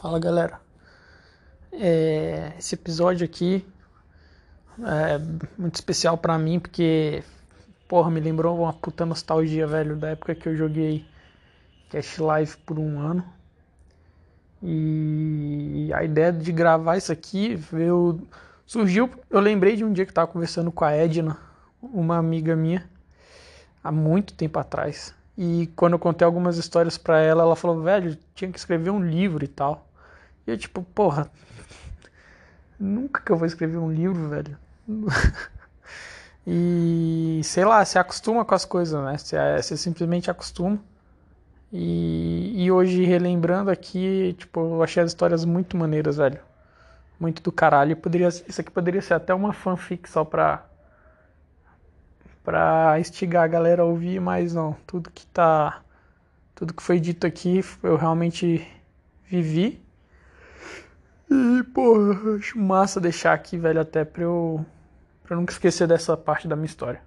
Fala galera, é, esse episódio aqui é muito especial para mim porque, porra, me lembrou uma puta nostalgia, velho, da época que eu joguei Cash Live por um ano. E a ideia de gravar isso aqui veio, surgiu, eu lembrei de um dia que tava conversando com a Edna, uma amiga minha, há muito tempo atrás. E quando eu contei algumas histórias para ela, ela falou, velho, tinha que escrever um livro e tal. E eu, tipo, porra, nunca que eu vou escrever um livro, velho. e sei lá, se acostuma com as coisas, né? Você, você simplesmente acostuma. E, e hoje, relembrando aqui, tipo, eu achei as histórias muito maneiras, velho. Muito do caralho. Poderia, isso aqui poderia ser até uma fanfic só pra para instigar a galera a ouvir, mas não, tudo que tá tudo que foi dito aqui eu realmente vivi. E, porra, acho massa deixar aqui, velho, até pra eu, pra eu nunca esquecer dessa parte da minha história.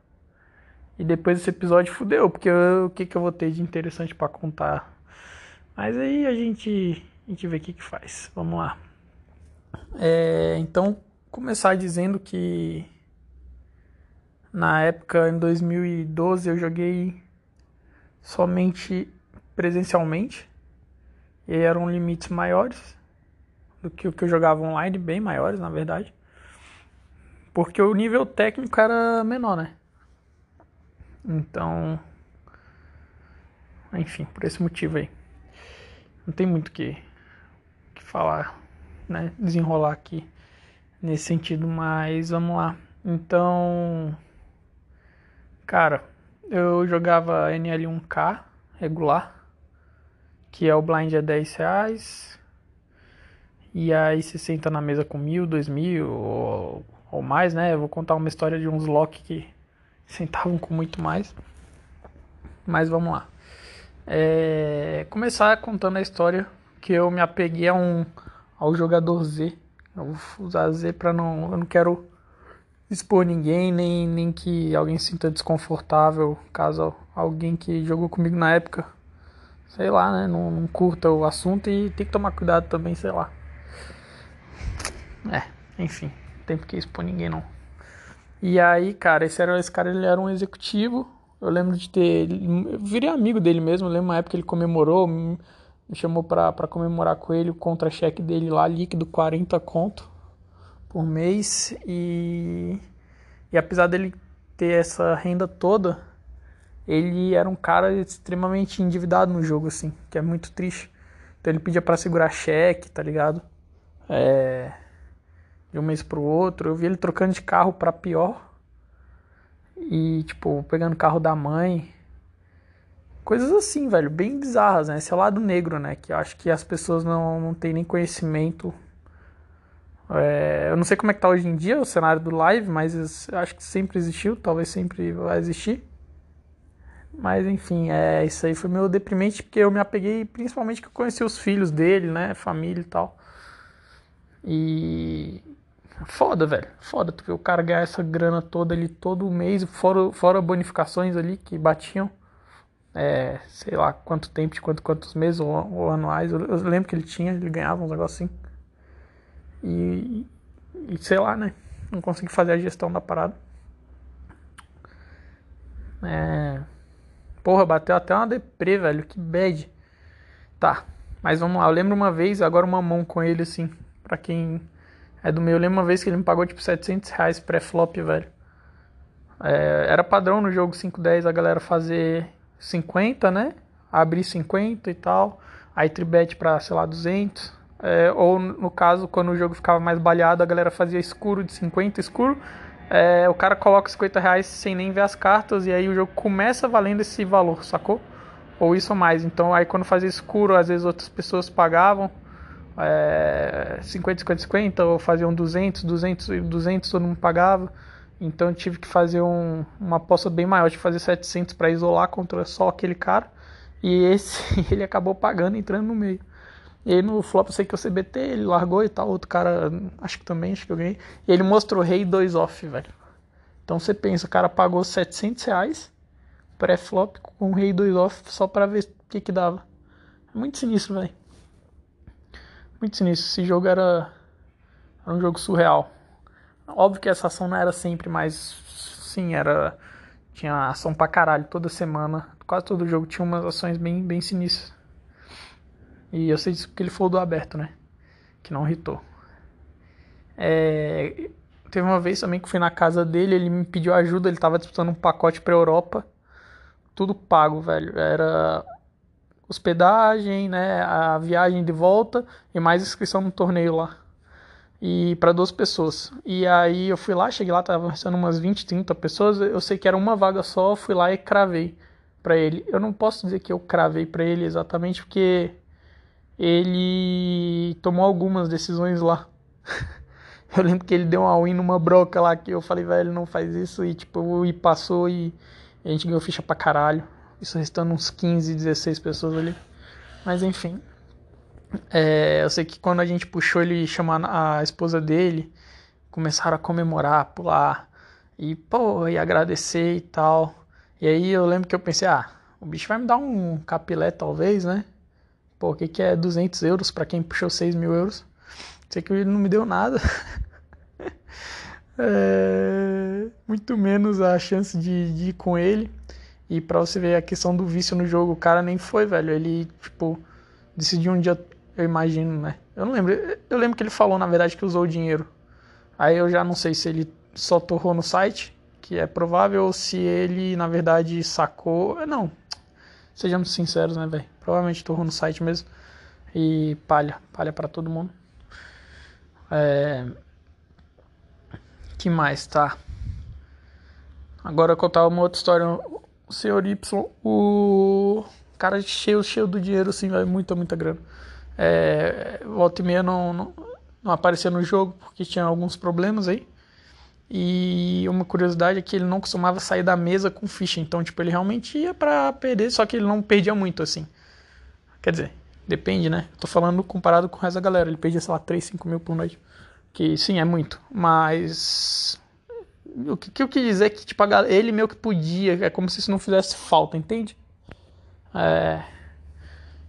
E depois desse episódio fudeu, porque eu, o que, que eu vou ter de interessante para contar. Mas aí a gente, a gente vê o que, que faz. Vamos lá. É, então, começar dizendo que na época, em 2012, eu joguei somente presencialmente. E eram limites maiores do que o que eu jogava online, bem maiores, na verdade. Porque o nível técnico era menor, né? Então. Enfim, por esse motivo aí. Não tem muito o que, que falar, né? Desenrolar aqui nesse sentido, mas vamos lá. Então. Cara, eu jogava NL1K regular, que é o blind é 10 reais. E aí você senta na mesa com mil, dois mil ou, ou mais, né? Eu vou contar uma história de uns lock que sentavam com muito mais. Mas vamos lá. É, começar contando a história que eu me apeguei a um ao jogador Z. Eu vou usar Z para não, eu não quero expor ninguém, nem, nem que alguém se sinta desconfortável caso alguém que jogou comigo na época, sei lá, né, não, não curta o assunto e tem que tomar cuidado também, sei lá. É, enfim, não tem porque expor ninguém não. E aí, cara, esse, era, esse cara ele era um executivo. Eu lembro de ter. Eu virei amigo dele mesmo. Eu lembro uma época que ele comemorou, me chamou pra, pra comemorar com ele o contra-cheque dele lá, líquido 40 conto por mês e, e apesar dele ter essa renda toda, ele era um cara extremamente endividado no jogo, assim, que é muito triste. Então ele pedia para segurar cheque, tá ligado? É, de um mês pro outro. Eu vi ele trocando de carro para pior. E, tipo, pegando carro da mãe. Coisas assim, velho, bem bizarras, né? Esse é o lado negro, né? Que eu acho que as pessoas não, não têm nem conhecimento é, eu não sei como é que tá hoje em dia o cenário do live, mas eu acho que sempre existiu, talvez sempre vai existir. Mas enfim, é, isso aí foi meio deprimente porque eu me apeguei principalmente que eu conheci os filhos dele, né, família e tal. E foda, velho. Foda tu ver o cara ganhar essa grana toda ali todo mês, fora, fora bonificações ali que batiam. É, sei lá quanto tempo, de quanto, quantos meses ou, ou anuais. Eu, eu, lembro que ele tinha, ele ganhava uns negocinhos assim. E, e sei lá, né? Não consegui fazer a gestão da parada. É. Porra, bateu até uma deprê, velho. Que bad. Tá, mas vamos lá. Eu lembro uma vez, agora uma mão com ele, assim. Pra quem é do meu, eu lembro uma vez que ele me pagou tipo 700 reais pré-flop, velho. É, era padrão no jogo 5-10 a galera fazer 50, né? Abrir 50 e tal. Aí tribet pra, sei lá, 200. É, ou no caso, quando o jogo ficava mais baleado, a galera fazia escuro de 50 escuro. É, o cara coloca 50 reais sem nem ver as cartas e aí o jogo começa valendo esse valor, sacou? Ou isso mais. Então aí quando fazia escuro, às vezes outras pessoas pagavam é, 50, 50, 50, ou faziam 200, 200 e 200 todo mundo pagava. Então eu tive que fazer um, uma aposta bem maior, de fazer 700 para isolar contra só aquele cara. E esse ele acabou pagando, entrando no meio. E aí no flop eu sei que o CBT ele largou e tal, outro cara, acho que também, acho que eu ganhei. E ele mostrou rei 2 off, velho. Então você pensa, o cara pagou 700 reais pré-flop com rei 2 off só pra ver o que que dava. É muito sinistro, velho. Muito sinistro. Esse jogo era, era um jogo surreal. Óbvio que essa ação não era sempre, mas sim, era. Tinha ação pra caralho toda semana. Quase todo jogo tinha umas ações bem, bem sinistras. E eu sei disso porque ele foi do aberto, né? Que não irritou. É, teve uma vez também que fui na casa dele, ele me pediu ajuda, ele tava disputando um pacote pra Europa. Tudo pago, velho. Era hospedagem, né, a viagem de volta e mais inscrição no torneio lá. E para duas pessoas. E aí eu fui lá, cheguei lá, tava sendo umas 20, 30 pessoas, eu sei que era uma vaga só, fui lá e cravei para ele. Eu não posso dizer que eu cravei para ele exatamente porque ele tomou algumas decisões lá. eu lembro que ele deu uma win numa broca lá que eu falei, velho, não faz isso e tipo, e passou e a gente ganhou ficha pra caralho. Isso restando uns 15, 16 pessoas ali. Mas enfim. É, eu sei que quando a gente puxou ele chamar a esposa dele, começaram a comemorar, pular e pô, e agradecer e tal. E aí eu lembro que eu pensei, ah, o bicho vai me dar um capilé talvez, né? Pô, o que, que é 200 euros para quem puxou 6 mil euros? Sei que ele não me deu nada. é, muito menos a chance de, de ir com ele. E pra você ver a questão do vício no jogo, o cara nem foi, velho. Ele, tipo, decidiu um dia, eu imagino, né? Eu não lembro. Eu lembro que ele falou, na verdade, que usou o dinheiro. Aí eu já não sei se ele só torrou no site, que é provável, ou se ele, na verdade, sacou. Não. Sejamos sinceros, né, velho? Provavelmente torrou no site mesmo. E palha, palha para todo mundo. É. Que mais, tá? Agora contar uma outra história o senhor Y, o cara cheio, cheio do dinheiro, assim, vai muita, muita grana. É, volta e meia não, não, não no jogo porque tinha alguns problemas aí. E uma curiosidade é que ele não costumava sair da mesa com ficha, então, tipo, ele realmente ia para perder, só que ele não perdia muito, assim. Quer dizer, depende, né? tô falando comparado com o resto da galera, ele perdia, sei lá, 3, 5 mil por noite. Que sim, é muito, mas o que, que eu quis dizer é que, tipo, ele meio que podia, é como se isso não fizesse falta, entende? É,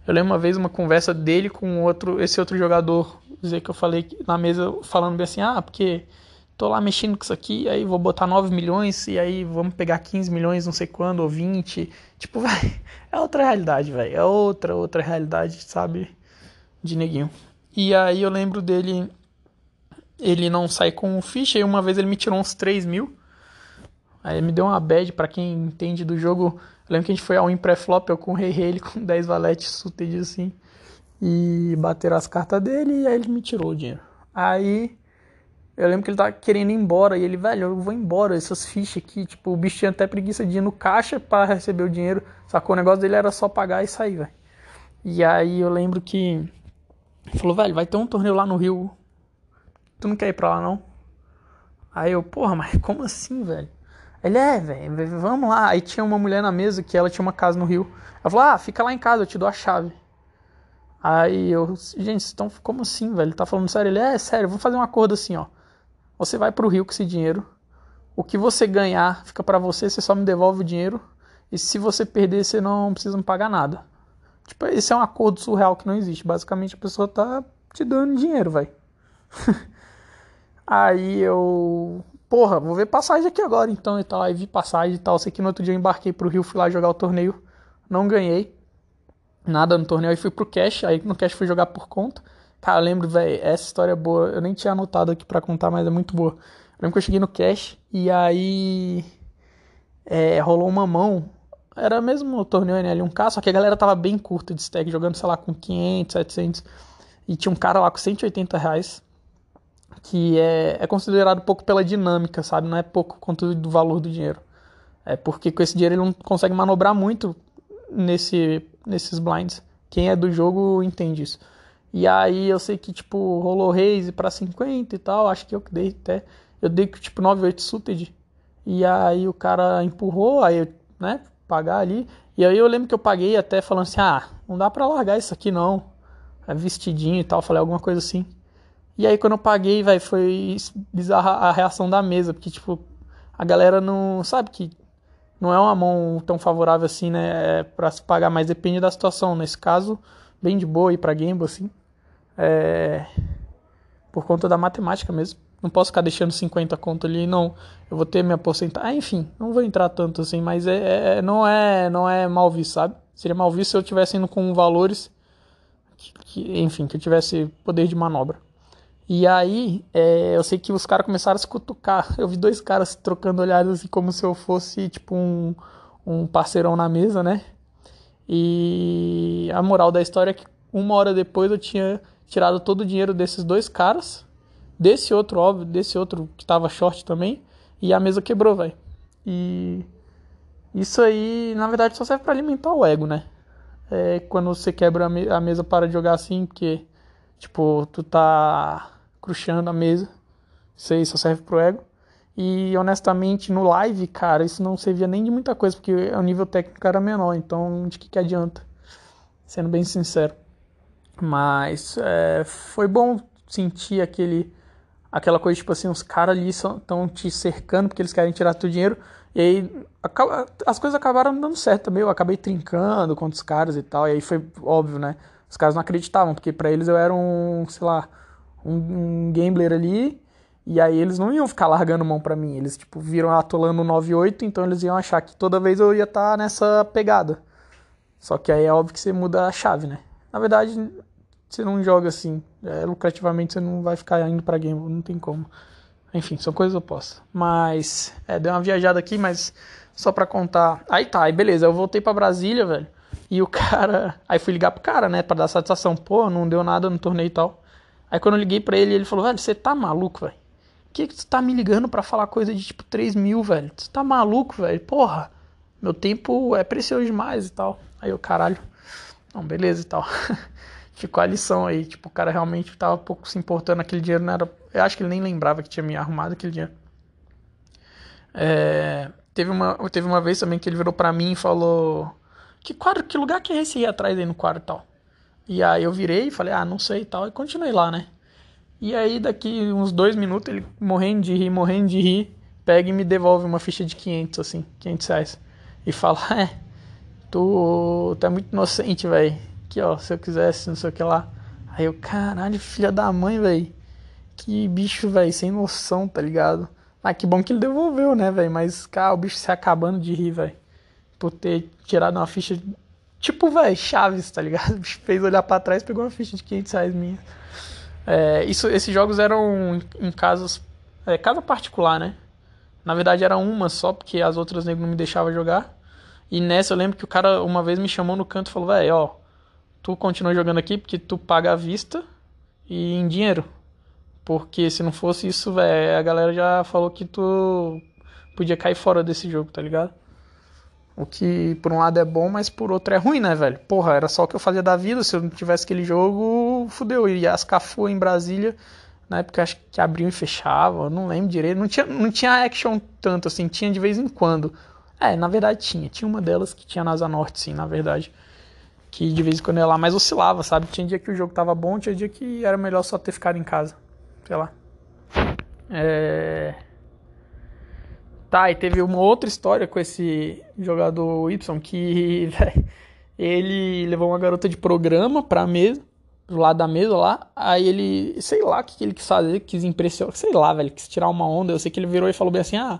eu lembro uma vez uma conversa dele com outro, esse outro jogador, dizer que eu falei na mesa, falando bem assim, ah, porque tô lá mexendo com isso aqui, aí vou botar 9 milhões, e aí vamos pegar 15 milhões, não sei quando, ou 20. Tipo, vai, é outra realidade, velho. É outra, outra realidade, sabe? De neguinho. E aí eu lembro dele ele não sai com ficha e uma vez ele me tirou uns 3 mil. Aí me deu uma bad para quem entende do jogo. Eu lembro que a gente foi ao win pré-flop, eu com o Rei Rei, ele com 10 valetes suited assim. E bateram as cartas dele e aí ele me tirou o dinheiro. Aí eu lembro que ele tava querendo ir embora e ele, velho, eu vou embora, essas fichas aqui, tipo, o bicho tinha até preguiça de ir no caixa para receber o dinheiro, sacou? O negócio dele era só pagar e sair, velho. E aí eu lembro que ele falou, velho, vai ter um torneio lá no Rio tu não quer ir pra lá não? Aí eu, porra, mas como assim, velho? Ele é, velho, vamos lá. Aí tinha uma mulher na mesa que ela tinha uma casa no Rio. Ela falou, ah, fica lá em casa, eu te dou a chave. Aí eu, gente, então como assim, velho? Ele tá falando sério? Ele é, sério, vou fazer um acordo assim, ó. Você vai pro Rio com esse dinheiro. O que você ganhar fica para você, você só me devolve o dinheiro. E se você perder, você não precisa me pagar nada. Tipo, esse é um acordo surreal que não existe. Basicamente a pessoa tá te dando dinheiro, velho. Aí eu, porra, vou ver passagem aqui agora então e tal. Aí vi passagem e tal. Sei que no outro dia eu embarquei pro Rio, fui lá jogar o torneio. Não ganhei nada no torneio. Aí fui pro cash. Aí no cash fui jogar por conta. Cara, eu lembro, velho, essa história é boa. Eu nem tinha anotado aqui para contar, mas é muito boa. Eu lembro que eu cheguei no cash e aí é, rolou uma mão. Era mesmo o torneio NL1K, só que a galera tava bem curta de stack, jogando, sei lá, com 500, 700. E tinha um cara lá com 180 reais que é, é considerado pouco pela dinâmica, sabe? Não é pouco quanto do valor do dinheiro. É porque com esse dinheiro ele não consegue manobrar muito nesse, nesses blinds. Quem é do jogo entende isso. E aí eu sei que, tipo, rolou raise pra 50 e tal. Acho que eu dei até. Eu dei, tipo, 98 suited. E aí o cara empurrou, aí eu, né, pagar ali. E aí eu lembro que eu paguei até falando assim, ah, não dá pra largar isso aqui não. É vestidinho e tal. Falei alguma coisa assim. E aí quando eu paguei, vai, foi bizarra a reação da mesa, porque tipo, a galera não sabe que não é uma mão tão favorável assim, né, é para se pagar, mas depende da situação. Nesse caso, bem de boa ir para Gamble assim. É, por conta da matemática mesmo. Não posso ficar deixando 50 conto ali, não. Eu vou ter minha porcentagem. Ah, enfim, não vou entrar tanto assim, mas é, é, não é não é mal visto, sabe? Seria mal visto se eu estivesse indo com valores que, que, enfim, que eu tivesse poder de manobra. E aí, é, eu sei que os caras começaram a se cutucar. Eu vi dois caras trocando olhares assim, como se eu fosse, tipo, um, um parceirão na mesa, né? E a moral da história é que uma hora depois eu tinha tirado todo o dinheiro desses dois caras, desse outro, óbvio, desse outro que tava short também, e a mesa quebrou, velho. E isso aí, na verdade, só serve para alimentar o ego, né? É quando você quebra a, me a mesa para de jogar assim, porque, tipo, tu tá cruxando a mesa. Isso aí só serve pro ego. E honestamente, no live, cara, isso não servia nem de muita coisa, porque o nível técnico era menor, então de que, que adianta? Sendo bem sincero. Mas é, foi bom sentir aquele, aquela coisa, tipo assim, os caras ali estão te cercando porque eles querem tirar teu dinheiro. E aí as coisas acabaram dando certo também. Eu acabei trincando com os caras e tal. E aí foi óbvio, né? Os caras não acreditavam, porque para eles eu era um, sei lá, um, um gambler ali. E aí eles não iam ficar largando mão para mim. Eles, tipo, viram atolando 9-8, então eles iam achar que toda vez eu ia estar tá nessa pegada. Só que aí é óbvio que você muda a chave, né? Na verdade, você não joga assim. É, lucrativamente você não vai ficar indo pra game, não tem como. Enfim, são coisas opostas. Mas, é, deu uma viajada aqui, mas só pra contar. Aí tá, aí beleza, eu voltei pra Brasília, velho. E o cara. Aí fui ligar pro cara, né, pra dar satisfação. Pô, não deu nada no torneio e tal. Aí quando eu liguei pra ele, ele falou, velho, você tá maluco, velho? Que que tu tá me ligando pra falar coisa de tipo 3 mil, velho? Tu tá maluco, velho? Porra, meu tempo é precioso demais e tal. Aí eu, caralho. Não, beleza e tal. Ficou a lição aí. Tipo, o cara realmente tava pouco se importando. Aquele dinheiro não era. Eu acho que ele nem lembrava que tinha me arrumado aquele dinheiro. É... Teve, uma, teve uma vez também que ele virou pra mim e falou: Que quadro, que lugar que é esse aí atrás aí no quadro e tal? E aí eu virei e falei, ah, não sei e tal, e continuei lá, né? E aí daqui uns dois minutos ele morrendo de rir, morrendo de rir, pega e me devolve uma ficha de 500, assim, 500 reais. E fala, é, tu, tu é muito inocente, velho. Aqui, ó, se eu quisesse, não sei o que lá. Aí eu, caralho, filha da mãe, velho. Que bicho, velho, sem noção, tá ligado? Ah, que bom que ele devolveu, né, velho? Mas, cara, o bicho se acabando de rir, velho. Por ter tirado uma ficha Tipo, velho, Chaves, tá ligado? Fez olhar para trás pegou uma ficha de 500 reais minha. É, isso, esses jogos eram em casas. É, casa particular, né? Na verdade era uma só, porque as outras nego não me deixavam jogar. E nessa eu lembro que o cara uma vez me chamou no canto e falou: velho, ó, tu continua jogando aqui porque tu paga à vista e em dinheiro. Porque se não fosse isso, velho, a galera já falou que tu podia cair fora desse jogo, tá ligado? O que por um lado é bom, mas por outro é ruim, né, velho? Porra, era só o que eu fazia da vida. Se eu não tivesse aquele jogo, fudeu. E as Cafu em Brasília, na época acho que abriam e fechavam, não lembro direito. Não tinha, não tinha action tanto assim, tinha de vez em quando. É, na verdade tinha. Tinha uma delas que tinha na Asa Norte, sim, na verdade. Que de vez em quando ia lá, mas oscilava, sabe? Tinha dia que o jogo tava bom, tinha dia que era melhor só ter ficado em casa. Sei lá. É. Tá, e teve uma outra história com esse jogador Y que véio, ele levou uma garota de programa pra mesa, do lado da mesa lá. Aí ele, sei lá o que, ele quis fazer, quis impressionar, sei lá, velho, quis tirar uma onda. Eu sei que ele virou e falou bem assim: ah,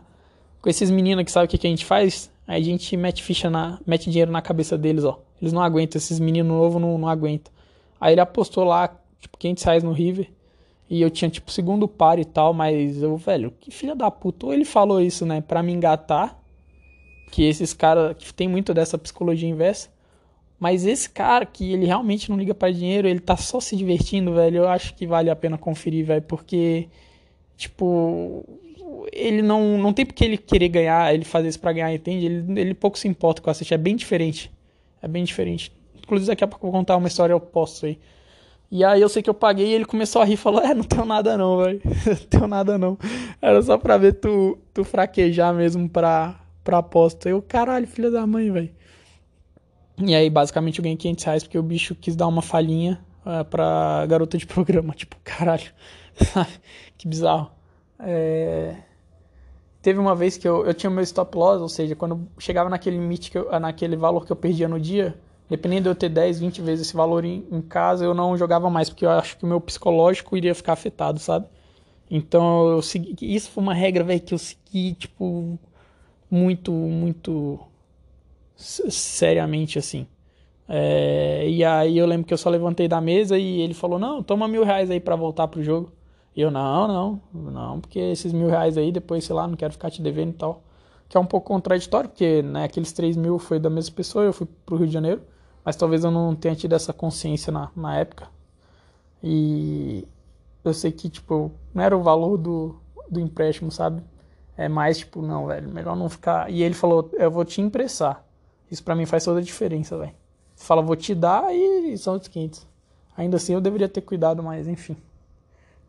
com esses meninos que sabem o que, que a gente faz, aí a gente mete ficha na. mete dinheiro na cabeça deles, ó. Eles não aguentam, esses meninos novos não, não aguentam. Aí ele apostou lá, tipo, 500 reais no River. E eu tinha, tipo, segundo par e tal, mas eu, velho, que filha da puta. Ou ele falou isso, né, pra me engatar. Que esses caras, que tem muito dessa psicologia inversa. Mas esse cara que ele realmente não liga para dinheiro, ele tá só se divertindo, velho. Eu acho que vale a pena conferir, velho, porque, tipo, ele não, não tem porque ele querer ganhar, ele fazer isso pra ganhar, entende? Ele, ele pouco se importa com assistir. É bem diferente. É bem diferente. Inclusive, daqui a pouco eu vou contar uma história oposta aí. E aí eu sei que eu paguei e ele começou a rir e falou: É, não tenho nada não, velho. não tenho nada não. Era só pra ver tu, tu fraquejar mesmo pra, pra aposta. Eu, caralho, filha da mãe, velho. E aí, basicamente, eu ganhei 500 reais porque o bicho quis dar uma falhinha uh, pra garota de programa. Tipo, caralho. que bizarro. É... Teve uma vez que eu, eu tinha meu stop loss, ou seja, quando chegava naquele limite, que eu, naquele valor que eu perdia no dia, Dependendo de eu ter 10, 20 vezes esse valor em, em casa, eu não jogava mais, porque eu acho que o meu psicológico iria ficar afetado, sabe? Então eu segui. Isso foi uma regra, velho, que eu segui, tipo, muito, muito seriamente assim. É, e aí eu lembro que eu só levantei da mesa e ele falou: Não, toma mil reais aí para voltar pro jogo. E eu: Não, não, não, porque esses mil reais aí depois, sei lá, não quero ficar te devendo e tal. Que é um pouco contraditório, porque né, aqueles três mil foi da mesma pessoa, eu fui pro Rio de Janeiro, mas talvez eu não tenha tido essa consciência na, na época. E eu sei que, tipo, não era o valor do, do empréstimo, sabe? É mais tipo, não, velho, melhor não ficar. E ele falou: Eu vou te emprestar. Isso para mim faz toda a diferença, velho. Fala, vou te dar e são os 500. Ainda assim eu deveria ter cuidado, mas enfim.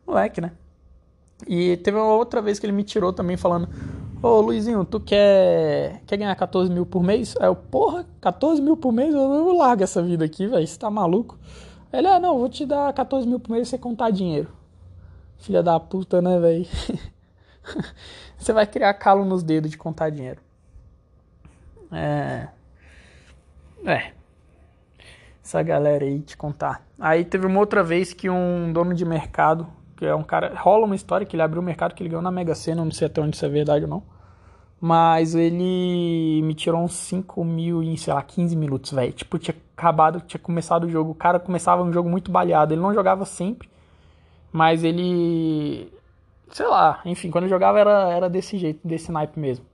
Moleque, né? E teve uma outra vez que ele me tirou também falando: Ô Luizinho, tu quer, quer ganhar 14 mil por mês? Aí eu, porra, 14 mil por mês? Eu, eu largo essa vida aqui, velho. Você tá maluco? Ele, ah, não, vou te dar 14 mil por mês e você contar dinheiro. Filha da puta, né, velho? você vai criar calo nos dedos de contar dinheiro. É. É essa galera aí te contar. Aí teve uma outra vez que um dono de mercado, que é um cara, rola uma história que ele abriu o um mercado que ele ganhou na Mega Sena, não sei até onde isso é verdade ou não. Mas ele me tirou uns 5 mil em, sei lá, 15 minutos, velho. Tipo, tinha acabado, tinha começado o jogo. O cara começava um jogo muito baleado. Ele não jogava sempre, mas ele. Sei lá, enfim, quando eu jogava era, era desse jeito, desse naipe mesmo.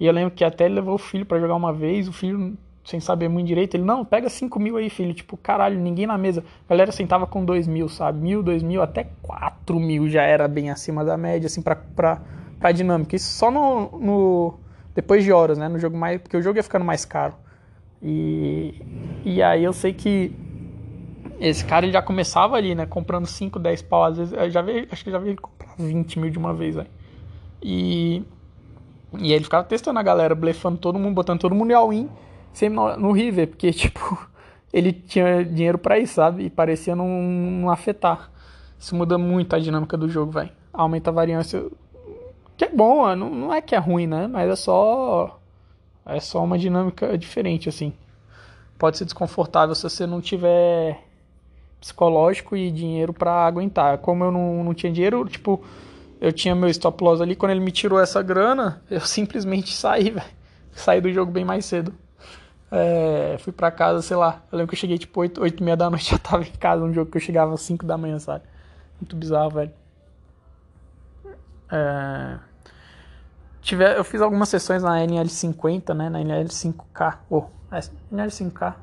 E eu lembro que até ele levou o filho para jogar uma vez, o filho sem saber muito direito, ele, não, pega 5 mil aí, filho. Tipo, caralho, ninguém na mesa. A galera sentava com 2 mil, sabe? Mil, 2 mil, até 4 mil já era bem acima da média, assim, pra, pra, pra dinâmica. Isso só no, no. Depois de horas, né? No jogo mais. Porque o jogo ia ficando mais caro. E. E aí eu sei que. Esse cara ele já começava ali, né? Comprando 5, 10 pau. Às vezes. Eu já vi, acho que já vi ele comprar 20 mil de uma vez, velho. E. E ele ficava testando a galera, blefando todo mundo, botando todo mundo em all-in sempre no, River, porque, tipo, ele tinha dinheiro para isso, sabe? E parecia não, não afetar. Isso muda muito a dinâmica do jogo, velho. Aumenta a variância. Que é bom, não, não é que é ruim, né? Mas é só. É só uma dinâmica diferente, assim. Pode ser desconfortável se você não tiver psicológico e dinheiro para aguentar. Como eu não, não tinha dinheiro, tipo, eu tinha meu stop loss ali. Quando ele me tirou essa grana, eu simplesmente saí, velho. Saí do jogo bem mais cedo. É, fui pra casa, sei lá. Eu lembro que eu cheguei tipo 8, 8 e meia da noite já tava em casa. Um jogo que eu chegava às 5 da manhã, sabe? Muito bizarro, velho. É, eu fiz algumas sessões na NL50, né? Na NL5K. Oh, é, NL5K.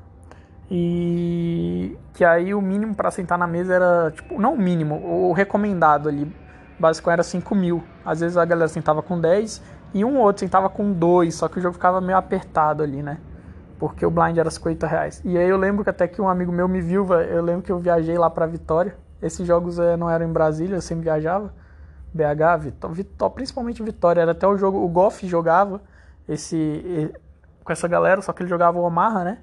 E que aí o mínimo para sentar na mesa era, tipo, não o mínimo, o recomendado ali, basicamente era 5 mil. Às vezes a galera sentava com 10 e um outro sentava com 2, só que o jogo ficava meio apertado ali, né? Porque o blind era 50 reais. E aí eu lembro que até que um amigo meu me viu, eu lembro que eu viajei lá para Vitória. Esses jogos é, não eram em Brasília, eu sempre viajava. BH, Vitória, Vitória, principalmente Vitória. Era até o jogo, o Golf jogava esse com essa galera, só que ele jogava o Omaha, né?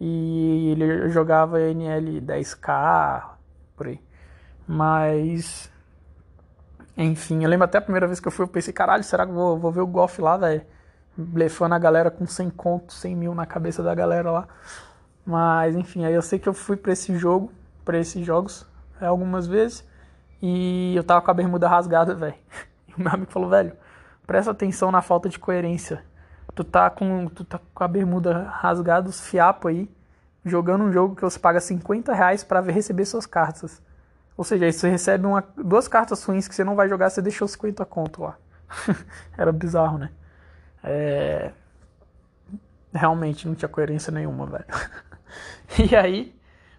E ele jogava NL 10K, por aí. Mas enfim, eu lembro até a primeira vez que eu fui, eu pensei, caralho, será que eu vou, vou ver o Golf lá, velho? Blefando a galera com 100 contos, 100 mil na cabeça da galera lá. Mas enfim, aí eu sei que eu fui para esse jogo, para esses jogos, é, algumas vezes, e eu tava com a bermuda rasgada, velho. E o meu amigo falou, velho, presta atenção na falta de coerência. Tu tá com, tu tá com a bermuda rasgada, os fiapos aí, jogando um jogo que você paga 50 reais pra receber suas cartas. Ou seja, aí você recebe uma, duas cartas ruins que você não vai jogar, você deixou 50 conto lá. Era bizarro, né? É... Realmente não tinha coerência nenhuma, velho. e aí,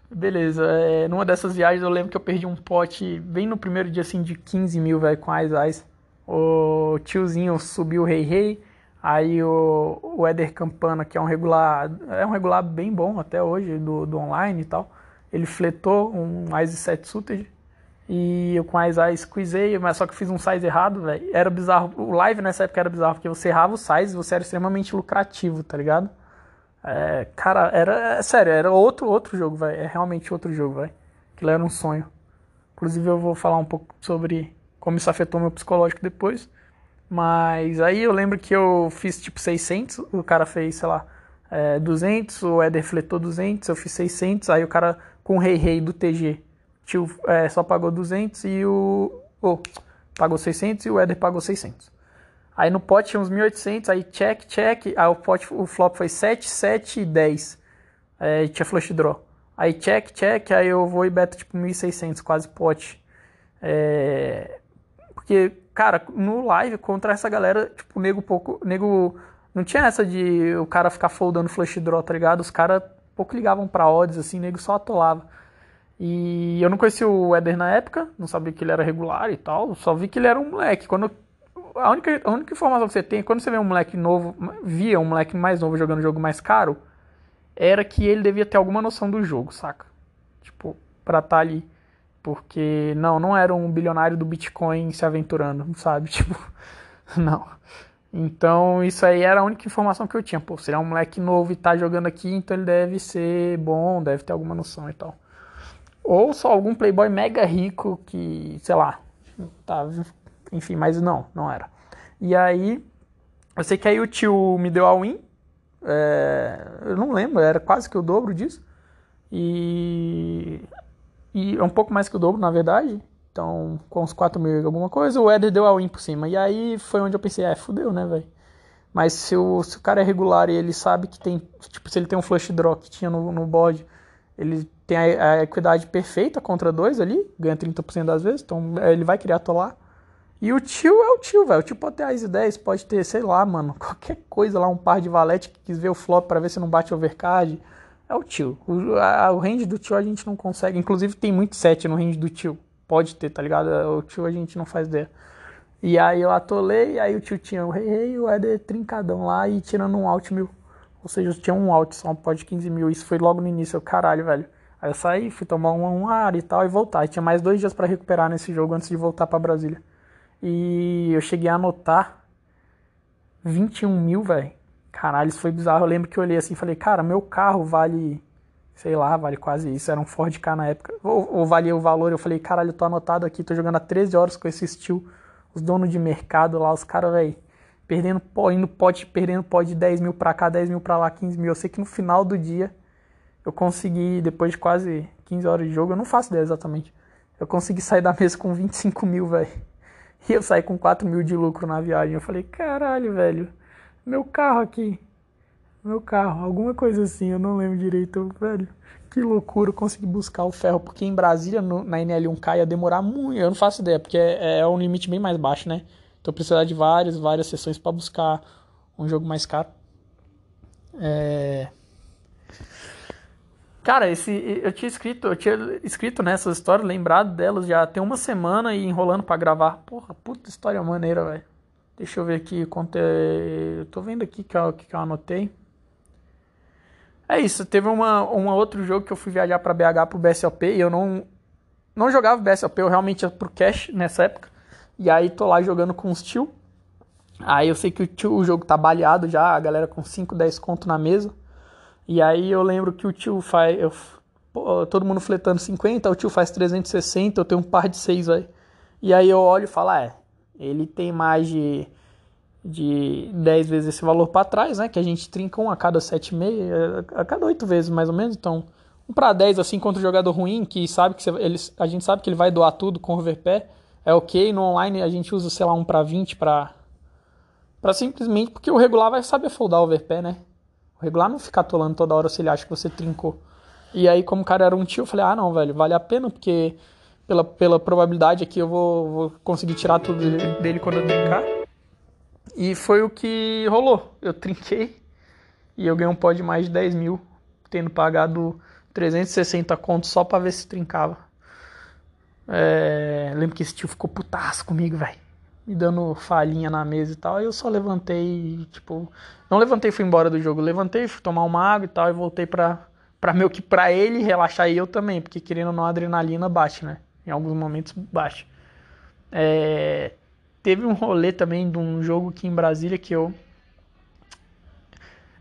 beleza. É, numa dessas viagens eu lembro que eu perdi um pote bem no primeiro dia assim de 15 mil, velho, com as Eyes. O tiozinho subiu o Rei Rei. Aí o, o Eder Campana, que é um regular, é um regular bem bom até hoje, do, do online e tal. Ele fletou um Ice 7 Suited e eu com a Isaiah squeezei, mas só que fiz um size errado, velho. Era bizarro. O live nessa época era bizarro, porque você errava o size você era extremamente lucrativo, tá ligado? É, cara, era. É, sério, era outro, outro jogo, velho. É realmente outro jogo, velho. Aquilo era um sonho. Inclusive eu vou falar um pouco sobre como isso afetou meu psicológico depois. Mas aí eu lembro que eu fiz tipo 600, o cara fez, sei lá, é, 200, o Éder fletou 200, eu fiz 600, aí o cara com o Rei Rei do TG tio, é, só pagou 200 e o... Oh, pagou 600 e o Éder pagou 600. Aí no pote tinha uns 1.800, aí check, check, aí o, pote, o flop foi 7, 7 e 10. É, tinha flush draw. Aí check, check, aí eu vou e beto tipo 1.600, quase pote. É... Porque, cara, no live contra essa galera, tipo, nego pouco. Nego. Não tinha essa de o cara ficar foldando flush draw, tá ligado? Os caras pouco ligavam pra odds, assim, nego só atolava. E eu não conhecia o Éder na época, não sabia que ele era regular e tal, só vi que ele era um moleque. Quando a única, a única informação que você tem, quando você vê um moleque novo, via um moleque mais novo jogando jogo mais caro, era que ele devia ter alguma noção do jogo, saca? Tipo, pra estar tá ali. Porque, não, não era um bilionário do Bitcoin se aventurando, sabe? Tipo, não. Então, isso aí era a única informação que eu tinha. Pô, se ele é um moleque novo e tá jogando aqui, então ele deve ser bom, deve ter alguma noção e tal. Ou só algum playboy mega rico que, sei lá, tá, enfim, mas não, não era. E aí, eu sei que aí o tio me deu a win, é, eu não lembro, era quase que o dobro disso. E, e é um pouco mais que o dobro, na verdade. Então, com uns 4 mil e alguma coisa, o Eder deu a win por cima. E aí foi onde eu pensei, é, fudeu, né, velho? Mas se o, se o cara é regular e ele sabe que tem, tipo, se ele tem um flush draw que tinha no, no board, ele tem a, a equidade perfeita contra dois ali, ganha 30% das vezes, então ele vai querer atolar. E o tio é o tio, velho. O tio pode ter as ideias, pode ter, sei lá, mano, qualquer coisa lá, um par de valete que quis ver o flop para ver se não bate overcard. É o tio. O, a, o range do tio a gente não consegue. Inclusive tem muito set no range do tio. Pode ter, tá ligado? O tio a gente não faz ideia. E aí eu atolei, aí o tio tinha o rei rei o Eder trincadão lá e tirando um out mil. Ou seja, tinha um out só, um pode 15 mil. Isso foi logo no início. Eu, caralho, velho. Aí eu saí, fui tomar um, um ar e tal e voltar. E tinha mais dois dias para recuperar nesse jogo antes de voltar para Brasília. E eu cheguei a anotar 21 mil, velho. Caralho, isso foi bizarro. Eu lembro que eu olhei assim e falei, cara, meu carro vale, sei lá, vale quase isso. Era um Ford K na época. Ou, ou valia o valor. Eu falei, caralho, eu tô anotado aqui, tô jogando há 13 horas com esse estilo. Os donos de mercado lá, os caras, velho, perdendo pó, indo pote, perdendo pó de 10 mil pra cá, 10 mil pra lá, 15 mil. Eu sei que no final do dia eu consegui, depois de quase 15 horas de jogo, eu não faço ideia exatamente. Eu consegui sair da mesa com 25 mil, velho. E eu saí com 4 mil de lucro na viagem. Eu falei, caralho, velho, meu carro aqui. Meu carro, alguma coisa assim, eu não lembro direito, velho. Que loucura, eu consegui buscar o ferro, porque em Brasília, no, na NL1K, ia demorar muito. Eu não faço ideia, porque é, é um limite bem mais baixo, né? Então precisar de várias, várias sessões para buscar um jogo mais caro. É... Cara, esse eu tinha escrito, eu tinha escrito nessas histórias, lembrado delas já tem uma semana e enrolando para gravar. Porra, puta história maneira, velho. Deixa eu ver aqui quanto é. Eu tô vendo aqui que eu, que eu anotei. É isso, teve uma, uma outro jogo que eu fui viajar para BH pro BSOP e eu não não jogava BSOP, eu realmente ia pro cash nessa época. E aí tô lá jogando com os tio. Aí eu sei que o, tio, o jogo tá baleado já, a galera com 5, 10 conto na mesa. E aí eu lembro que o tio faz. Eu, todo mundo fletando 50, o tio faz 360, eu tenho um par de 6, velho. E aí eu olho e falo, ah, é, ele tem mais de, de 10 vezes esse valor para trás, né? Que a gente trinca um a cada 7,5, a cada 8 vezes mais ou menos. Então, um para 10, assim, contra o jogador ruim, que sabe que você, ele, a gente sabe que ele vai doar tudo com overpé, é ok. No online a gente usa, sei lá, um para 20 para. Pra simplesmente porque o regular vai saber foldar overpé, né? Regular não fica atolando toda hora se ele acha que você trincou. E aí, como o cara era um tio, eu falei, ah, não, velho, vale a pena, porque pela, pela probabilidade aqui eu vou, vou conseguir tirar tudo dele quando eu trincar. E foi o que rolou. Eu trinquei e eu ganhei um pó de mais de 10 mil, tendo pagado 360 contos só pra ver se trincava. É, lembro que esse tio ficou putaço comigo, velho me dando falhinha na mesa e tal. Aí eu só levantei, tipo, não levantei e fui embora do jogo, levantei, fui tomar uma água e tal e voltei pra, pra meio que pra ele relaxar e eu também, porque querendo ou não a adrenalina bate, né? Em alguns momentos bate. É, teve um rolê também de um jogo aqui em Brasília que eu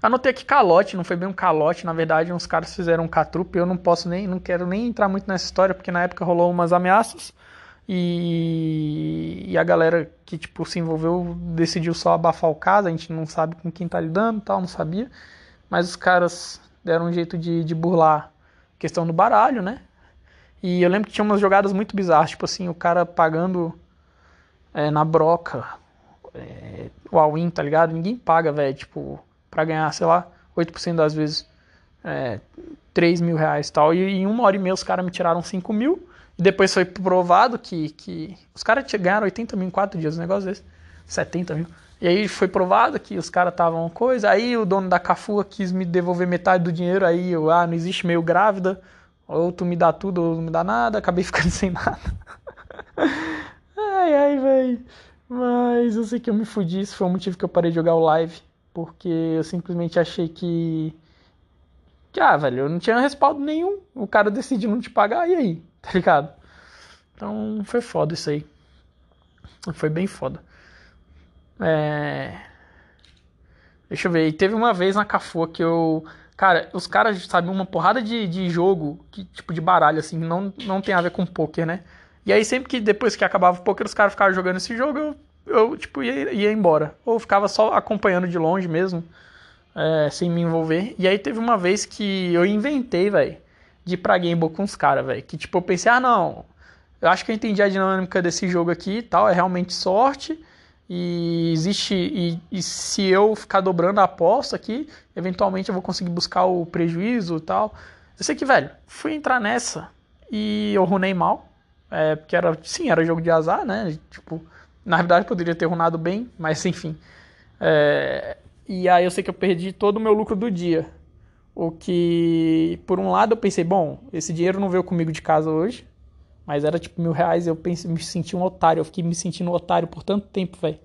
Anotei aqui calote, não foi bem um calote, na verdade, uns caras fizeram um catrupe, eu não posso nem, não quero nem entrar muito nessa história, porque na época rolou umas ameaças. E, e, a galera que tipo se envolveu decidiu só abafar o caso, a gente não sabe com quem tá lidando, tal, não sabia. mas os caras deram um jeito de, de burlar a questão do baralho, né? E eu lembro que tinha umas jogadas muito bizarras, tipo assim, o cara pagando é, na broca é, o all-in, tá ligado? Ninguém paga, velho, tipo, pra ganhar, sei lá, 8% das vezes é, 3 mil reais e tal. E em uma hora e meia os caras me tiraram 5 mil. Depois foi provado que, que os caras ganharam 80 mil em 4 dias, um negócio desse. 70 mil. E aí foi provado que os caras estavam coisa. Aí o dono da Cafua quis me devolver metade do dinheiro. Aí eu, ah, não existe meio grávida. Ou tu me dá tudo ou não me dá nada. Acabei ficando sem nada. ai, ai, velho. Mas eu sei que eu me fudi. Isso foi o motivo que eu parei de jogar o live. Porque eu simplesmente achei que. Que, ah, velho, eu não tinha respaldo nenhum. O cara decidiu não te pagar. E aí? Tá ligado? Então foi foda isso aí. Foi bem foda. É... Deixa eu ver. E teve uma vez na Cafua que eu. Cara, os caras sabiam uma porrada de, de jogo, que, tipo de baralho, assim, não, não tem a ver com poker, né? E aí sempre que depois que acabava o poker, os caras ficavam jogando esse jogo, eu, eu tipo, ia, ia embora. Ou ficava só acompanhando de longe mesmo, é, sem me envolver. E aí teve uma vez que eu inventei, velho, de ir pra Gamble com os caras, velho. Que tipo, eu pensei, ah não, eu acho que eu entendi a dinâmica desse jogo aqui e tal, é realmente sorte. E existe. E, e, se eu ficar dobrando a aposta aqui, eventualmente eu vou conseguir buscar o prejuízo e tal. Eu sei que, velho, fui entrar nessa e eu runei mal. É, porque era. Sim, era jogo de azar, né? Tipo, na verdade poderia ter runado bem, mas enfim. É, e aí eu sei que eu perdi todo o meu lucro do dia. O que, por um lado, eu pensei, bom, esse dinheiro não veio comigo de casa hoje. Mas era tipo mil reais, eu pensei, me senti um otário. Eu fiquei me sentindo um otário por tanto tempo, velho.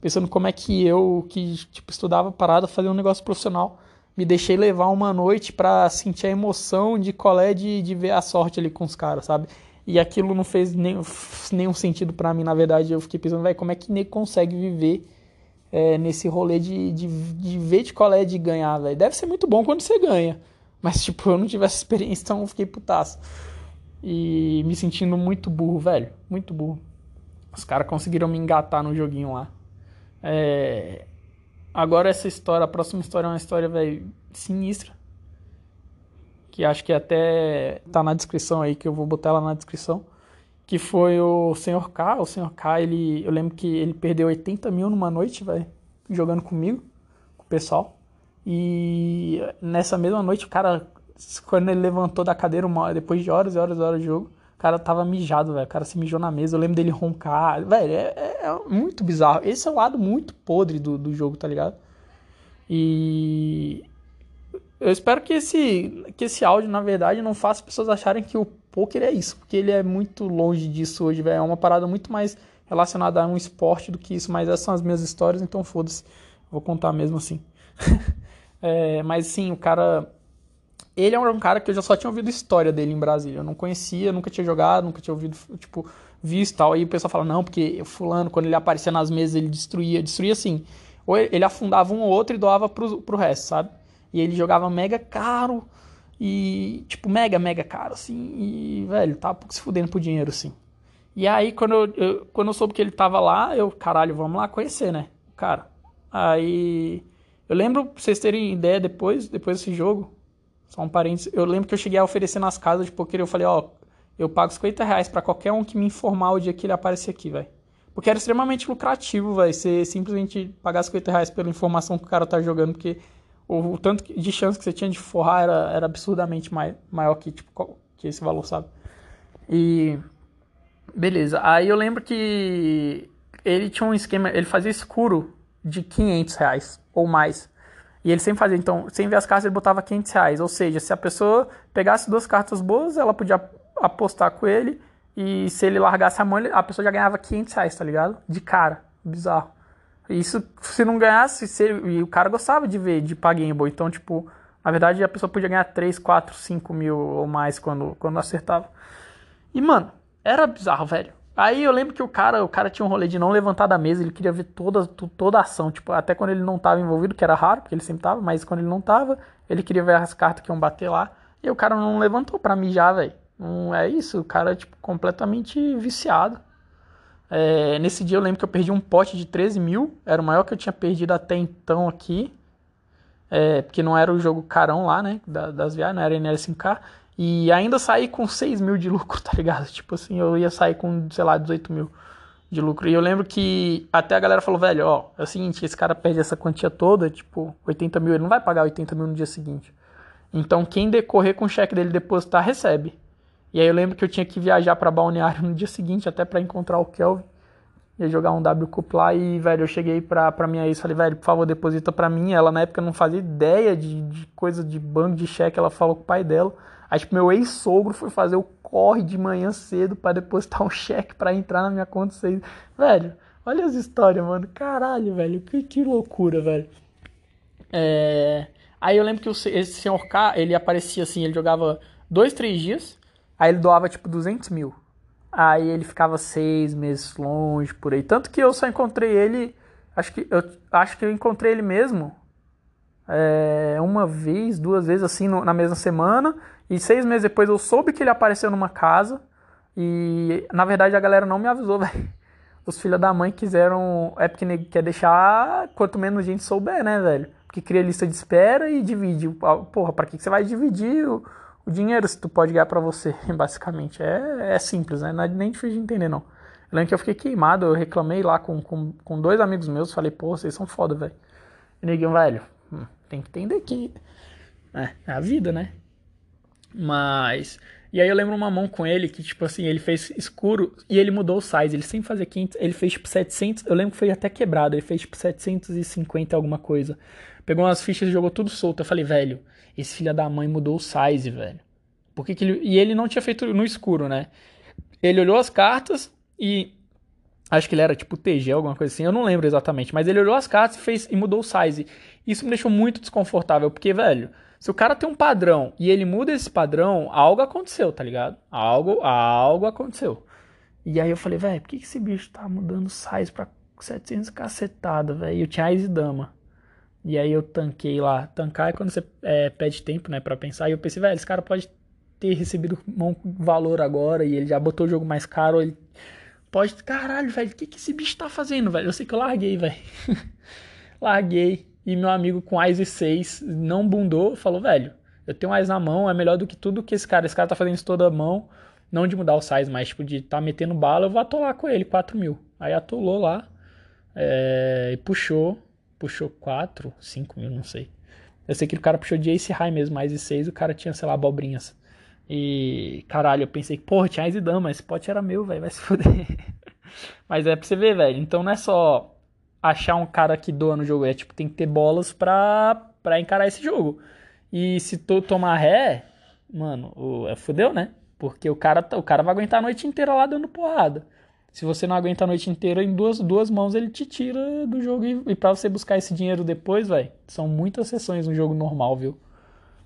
Pensando como é que eu, que tipo, estudava parada, fazia um negócio profissional, me deixei levar uma noite pra sentir a emoção de colé de, de ver a sorte ali com os caras, sabe? E aquilo não fez nem, nenhum sentido para mim, na verdade. Eu fiquei pensando, velho, como é que nego consegue viver é, nesse rolê de, de, de ver de colé de ganhar, velho? Deve ser muito bom quando você ganha. Mas, tipo, eu não tive essa experiência, então eu fiquei putaço. E me sentindo muito burro, velho. Muito burro. Os caras conseguiram me engatar no joguinho lá. É... Agora essa história, a próxima história é uma história, velho, sinistra. Que acho que até tá na descrição aí, que eu vou botar ela na descrição. Que foi o Sr. K. O Sr. K, ele, eu lembro que ele perdeu 80 mil numa noite, velho, jogando comigo, com o pessoal. E nessa mesma noite o cara quando ele levantou da cadeira, uma, depois de horas e horas e horas de jogo, o cara tava mijado, velho. O cara se mijou na mesa. Eu lembro dele roncar. Velho, é, é, é, muito bizarro. Esse é o lado muito podre do, do jogo, tá ligado? E. Eu espero que esse, que esse áudio, na verdade, não faça pessoas acharem que o poker é isso. Porque ele é muito longe disso hoje, velho. É uma parada muito mais relacionada a um esporte do que isso. Mas essas são as minhas histórias, então foda-se. Vou contar mesmo assim. é, mas sim, o cara ele é um cara que eu já só tinha ouvido história dele em Brasília. Eu não conhecia, nunca tinha jogado, nunca tinha ouvido, tipo, visto tal. Aí o pessoal fala, não, porque fulano, quando ele aparecia nas mesas, ele destruía. Destruía assim. Ou ele afundava um ou outro e doava pro, pro resto, sabe? E ele jogava mega caro. E, tipo, mega, mega caro, assim. E, velho, tava pouco se fudendo por dinheiro, assim. E aí, quando eu, eu, quando eu soube que ele tava lá, eu, caralho, vamos lá conhecer, né? Cara. Aí. Eu lembro, pra vocês terem ideia, depois, depois desse jogo, só um parênteses. Eu lembro que eu cheguei a oferecer nas casas de poker. Eu falei, ó, eu pago 50 reais pra qualquer um que me informar o dia que ele aparecer aqui, velho. Porque era extremamente lucrativo, velho. Você simplesmente pagar 50 reais pela informação que o cara tá jogando. Porque o, o tanto de chance que você tinha de forrar era, era absurdamente mai, maior que, tipo, que esse valor, sabe? E. Beleza. Aí eu lembro que ele tinha um esquema. Ele fazia escuro de 500 reais ou mais. E ele sempre fazia, então, sem ver as cartas, ele botava 500 reais. Ou seja, se a pessoa pegasse duas cartas boas, ela podia apostar com ele. E se ele largasse a mão, a pessoa já ganhava 500 reais, tá ligado? De cara. Bizarro. Isso, se não ganhasse, se e o cara gostava de ver, de pagar gamble. Então, tipo, na verdade, a pessoa podia ganhar 3, 4, 5 mil ou mais quando, quando acertava. E, mano, era bizarro, velho. Aí eu lembro que o cara, o cara tinha um rolê de não levantar da mesa, ele queria ver toda, toda a ação, tipo, até quando ele não estava envolvido, que era raro, porque ele sempre tava, mas quando ele não tava, ele queria ver as cartas que iam bater lá, e o cara não levantou pra mijar, velho. Não é isso, o cara, tipo, completamente viciado. É, nesse dia eu lembro que eu perdi um pote de 13 mil, era o maior que eu tinha perdido até então aqui. é, porque não era o jogo carão lá, né, das viagens, não era NL5K, e ainda saí com 6 mil de lucro, tá ligado? Tipo assim, eu ia sair com, sei lá, 18 mil de lucro. E eu lembro que até a galera falou, velho, ó, é o seguinte, esse cara perde essa quantia toda, tipo, 80 mil, ele não vai pagar 80 mil no dia seguinte. Então quem decorrer com o cheque dele depositar, recebe. E aí eu lembro que eu tinha que viajar para Balneário no dia seguinte, até para encontrar o Kelvin. Ia jogar um W Cup lá e, velho, eu cheguei pra, pra minha ex falei, velho, por favor, deposita pra mim. Ela na época não fazia ideia de, de coisa de banco, de cheque, ela falou com o pai dela. Aí, tipo, meu ex-sogro foi fazer o corre de manhã cedo para depositar um cheque para entrar na minha conta. Seis. Velho, olha as histórias, mano. Caralho, velho. Que, que loucura, velho. É... Aí eu lembro que esse senhor K, ele aparecia assim, ele jogava dois, três dias, aí ele doava tipo 200 mil. Aí ele ficava seis meses longe, por aí. Tanto que eu só encontrei ele, acho que eu acho que eu encontrei ele mesmo é, uma vez, duas vezes assim no, na mesma semana. E seis meses depois eu soube que ele apareceu numa casa. E na verdade a galera não me avisou, velho. Os filhos da mãe quiseram. É porque quer deixar quanto menos gente souber, né, velho? Porque cria lista de espera e divide. Porra, pra que você vai dividir o, o dinheiro se tu pode ganhar pra você? Basicamente. É, é simples, né? Não é nem difícil de entender, não. Eu lembro que eu fiquei queimado, eu reclamei lá com, com, com dois amigos meus, falei, pô, vocês são foda, velho. Neguinho, velho, hum, tem que entender que é, é a vida, né? Mas. E aí eu lembro uma mão com ele que, tipo assim, ele fez escuro e ele mudou o size. Ele sempre fazia 500, ele fez tipo 700. Eu lembro que foi até quebrado. Ele fez tipo 750 alguma coisa. Pegou umas fichas e jogou tudo solto. Eu falei, velho, esse filho da mãe mudou o size, velho. Por que, que ele. E ele não tinha feito no escuro, né? Ele olhou as cartas e. Acho que ele era tipo TG, alguma coisa assim. Eu não lembro exatamente. Mas ele olhou as cartas e, fez, e mudou o size. Isso me deixou muito desconfortável. Porque, velho. Se o cara tem um padrão e ele muda esse padrão, algo aconteceu, tá ligado? Algo, algo aconteceu. E aí eu falei, velho, por que, que esse bicho tá mudando size pra 700 cacetada, velho? E eu tinha Ice Dama. E aí eu tanquei lá. Tancar é quando você é, pede tempo, né, pra pensar. E eu pensei, velho, esse cara pode ter recebido um valor agora e ele já botou o jogo mais caro. Ele pode. Caralho, velho, o que, que esse bicho tá fazendo, velho? Eu sei que eu larguei, velho. larguei. E meu amigo com Ice 6 não bundou, falou, velho, eu tenho um na mão, é melhor do que tudo que esse cara. Esse cara tá fazendo isso toda a mão. Não de mudar o size, mas tipo, de tá metendo bala, eu vou atolar com ele, 4 mil. Aí atolou lá é, e puxou. Puxou 4, 5 mil, não sei. Eu sei que o cara puxou de Ace High mesmo, Ice 6, o cara tinha, sei lá, abobrinhas. E, caralho, eu pensei, porra, tinha Ice Dama, esse pote era meu, velho, vai se fuder. Mas é pra você ver, velho. Então não é só achar um cara que doa no jogo. É tipo, tem que ter bolas pra, pra encarar esse jogo. E se tu tomar ré, mano, o, é fudeu, né? Porque o cara, o cara vai aguentar a noite inteira lá dando porrada. Se você não aguenta a noite inteira, em duas, duas mãos ele te tira do jogo. E, e para você buscar esse dinheiro depois, velho, são muitas sessões no jogo normal, viu?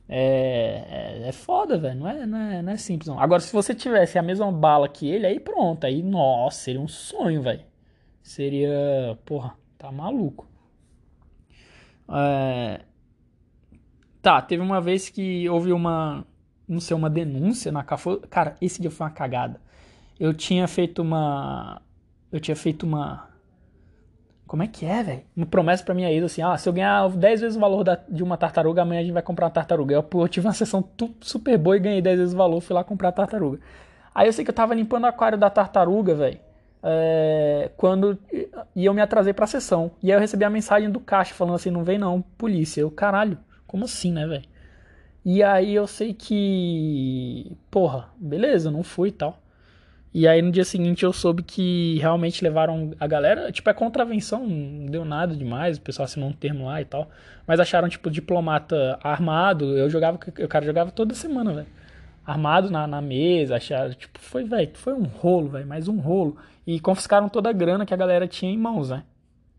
É, é, é foda, velho. Não é, não, é, não é simples, não. Agora, se você tivesse a mesma bala que ele, aí pronto. Aí, nossa, seria um sonho, velho. Seria, porra, Tá maluco. É... Tá, teve uma vez que houve uma. Não sei, uma denúncia na. Cara, esse dia foi uma cagada. Eu tinha feito uma. Eu tinha feito uma. Como é que é, velho? Uma promessa pra minha ex assim: ah, se eu ganhar 10 vezes o valor da, de uma tartaruga, amanhã a gente vai comprar uma tartaruga. Eu, eu tive uma sessão super boa e ganhei 10 vezes o valor, fui lá comprar a tartaruga. Aí eu sei que eu tava limpando o aquário da tartaruga, velho é, quando e eu me atrasei para a sessão. E aí eu recebi a mensagem do caixa falando assim: não vem não, polícia. Eu, caralho, como assim, né, velho? E aí eu sei que. Porra, beleza, não fui e tal. E aí no dia seguinte eu soube que realmente levaram a galera. Tipo, é contravenção, não deu nada demais, o pessoal assinou um termo lá e tal. Mas acharam, tipo, diplomata armado. Eu jogava, o cara jogava toda semana, velho armado na, na mesa, acharam, tipo, foi, velho, foi um rolo, velho, mais um rolo. E confiscaram toda a grana que a galera tinha em mãos, né?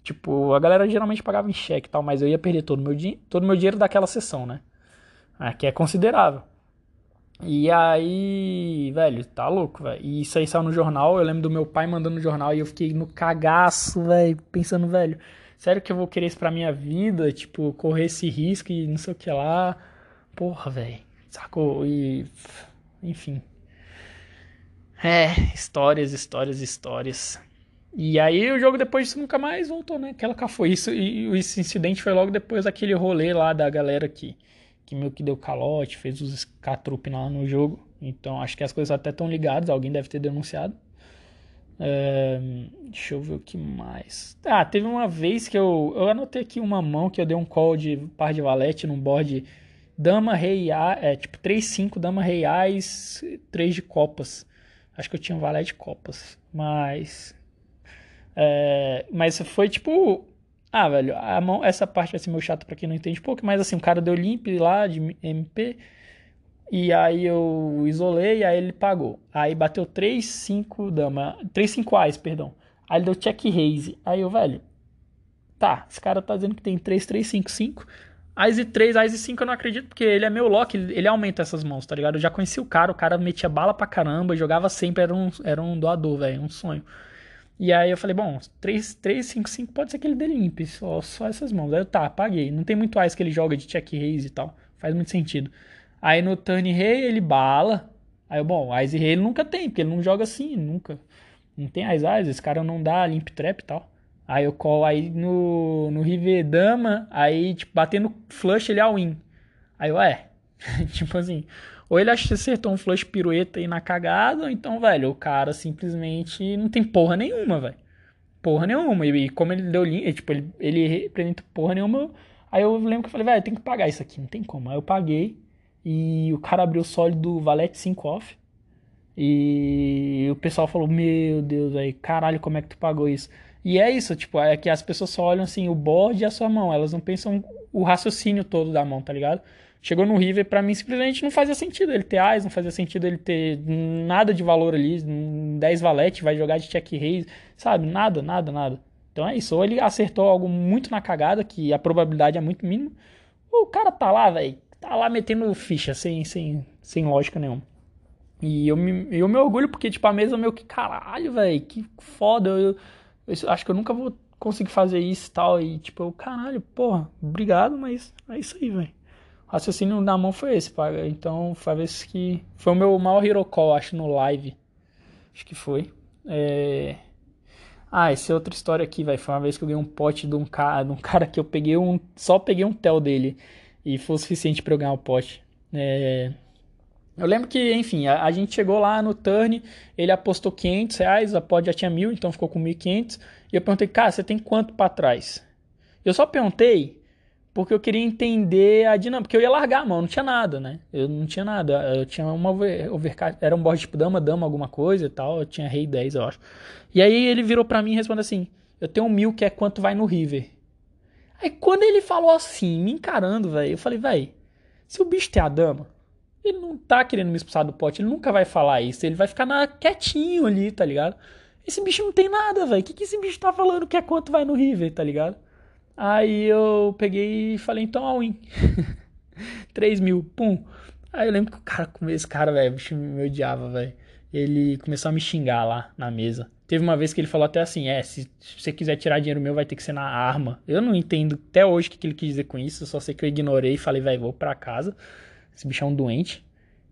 Tipo, a galera geralmente pagava em cheque e tal, mas eu ia perder todo o meu, todo meu dinheiro daquela sessão, né? É, que é considerável. E aí, velho, tá louco, velho. E isso aí saiu no jornal, eu lembro do meu pai mandando no jornal e eu fiquei no cagaço, velho, pensando, velho, sério que eu vou querer isso pra minha vida? Tipo, correr esse risco e não sei o que lá. Porra, velho. Sacou? E. Enfim. É, histórias, histórias, histórias. E aí o jogo depois disso nunca mais voltou, né? Aquela cá foi isso e esse incidente foi logo depois daquele rolê lá da galera que que meio que deu calote, fez os catrup lá no jogo. Então acho que as coisas até estão ligadas, alguém deve ter denunciado. É, deixa eu ver o que mais. Ah, teve uma vez que eu, eu anotei aqui uma mão que eu dei um call de par de valete num board Dama, Rei, A, é tipo 3-5, Dama, Rei, Ás, 3 de copas. Acho que eu tinha um valete de copas, mas. É, mas foi tipo. Ah, velho, a mão, essa parte vai ser meio chata pra quem não entende pouco, mas assim, o cara deu limp lá de MP. E aí eu isolei, aí ele pagou. Aí bateu 3, 5 dama. 3, 5 ais, perdão. Aí ele deu check raise. Aí eu, velho. Tá, esse cara tá dizendo que tem 3, 3, 5, 5. Ais e 3, Ais e 5 eu não acredito, porque ele é meu lock, ele, ele, aumenta essas mãos, tá ligado? Eu já conheci o cara, o cara metia bala pra caramba, jogava sempre, era um, era um doador, velho, um sonho. E aí eu falei, bom, 3, 3, 5, 5 pode ser que ele dê limp, só, só essas mãos. Aí eu, tá, paguei. Não tem muito Ais que ele joga de check raise e tal, faz muito sentido. Aí no turn rei ele bala. Aí eu, bom, Ais e rei ele nunca tem, porque ele não joga assim, nunca. Não tem Ais Ais, esse cara não dá limp trap e tal. Aí eu colo aí no, no River Dama, aí, tipo, batendo flush ele é win. Aí eu, é. tipo assim, ou ele acertou um flush pirueta aí na cagada, ou então, velho, o cara simplesmente não tem porra nenhuma, velho. Porra nenhuma. E, como ele deu linha, tipo, ele, ele representa porra nenhuma. Aí eu lembro que eu falei, velho, tem que pagar isso aqui, não tem como. Aí eu paguei e o cara abriu o sólido Valete 5 off. E o pessoal falou, meu Deus, aí, caralho, como é que tu pagou isso? E é isso, tipo, é que as pessoas só olham assim o board e a sua mão, elas não pensam o raciocínio todo da mão, tá ligado? Chegou no River, para mim simplesmente não fazia sentido ele ter AIS, não fazia sentido ele ter nada de valor ali, 10 valete, vai jogar de check raise, sabe? Nada, nada, nada. Então é isso, ou ele acertou algo muito na cagada, que a probabilidade é muito mínima, ou o cara tá lá, velho, tá lá metendo ficha, sem, sem, sem lógica nenhuma. E eu me, eu me orgulho porque, tipo, a mesa meio que, caralho, velho, que foda, eu eu acho que eu nunca vou conseguir fazer isso e tal. E tipo, eu, caralho, porra, obrigado, mas é isso aí, velho. Raciocínio na mão foi esse, paga. Então foi vez que. Foi o meu maior hero call, acho, no live. Acho que foi. É... Ah, essa é outra história aqui, velho. Foi uma vez que eu ganhei um pote de um cara, de um cara que eu peguei um. Só peguei um tel dele. E foi o suficiente para eu ganhar o pote. É... Eu lembro que, enfim, a, a, gente chegou lá no turn, ele apostou 500 reais, a pod já tinha mil, então ficou com 1.500. E eu perguntei, cara, você tem quanto para trás? Eu só perguntei porque eu queria entender a dinâmica, porque eu ia largar a mão, não tinha nada, né? Eu não tinha nada, eu tinha uma overcard, era um board tipo dama, dama, alguma coisa e tal, eu tinha rei 10, eu acho. E aí ele virou para mim e respondeu assim, eu tenho um mil que é quanto vai no river. Aí quando ele falou assim, me encarando, velho, eu falei, velho, se o bicho tem a dama, ele não tá querendo me expulsar do pote, ele nunca vai falar isso, ele vai ficar na, quietinho ali, tá ligado? Esse bicho não tem nada, velho. O que, que esse bicho tá falando que é quanto vai no River, tá ligado? Aí eu peguei e falei, então all in. 3 mil, pum. Aí eu lembro que o cara, esse cara, velho, o bicho me odiava, velho. Ele começou a me xingar lá na mesa. Teve uma vez que ele falou até assim: é, se, se você quiser tirar dinheiro meu, vai ter que ser na arma. Eu não entendo até hoje o que, ele quis dizer com isso. Só sei que eu ignorei e falei, velho, vou pra casa. Esse bicho é um doente.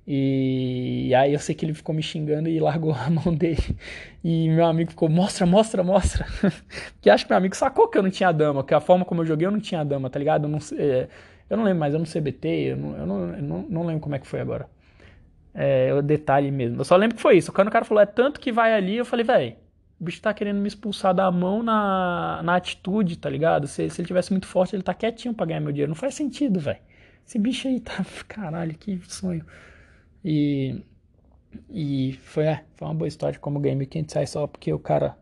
E aí eu sei que ele ficou me xingando e largou a mão dele. E meu amigo ficou, mostra, mostra, mostra. Porque acho que meu amigo sacou que eu não tinha dama, que a forma como eu joguei eu não tinha dama, tá ligado? Eu não, é, eu não lembro mais, eu não CBT, eu não, eu não, eu não, não lembro como é que foi agora. É, o detalhe mesmo. Eu só lembro que foi isso. Quando o cara falou, é tanto que vai ali, eu falei, velho, o bicho tá querendo me expulsar da mão na, na atitude, tá ligado? Se, se ele tivesse muito forte, ele tá quietinho pra ganhar meu dinheiro. Não faz sentido, velho. Esse bicho aí tá. Caralho, que sonho. E. E foi, é, foi uma boa história como game que a gente sai só porque o cara.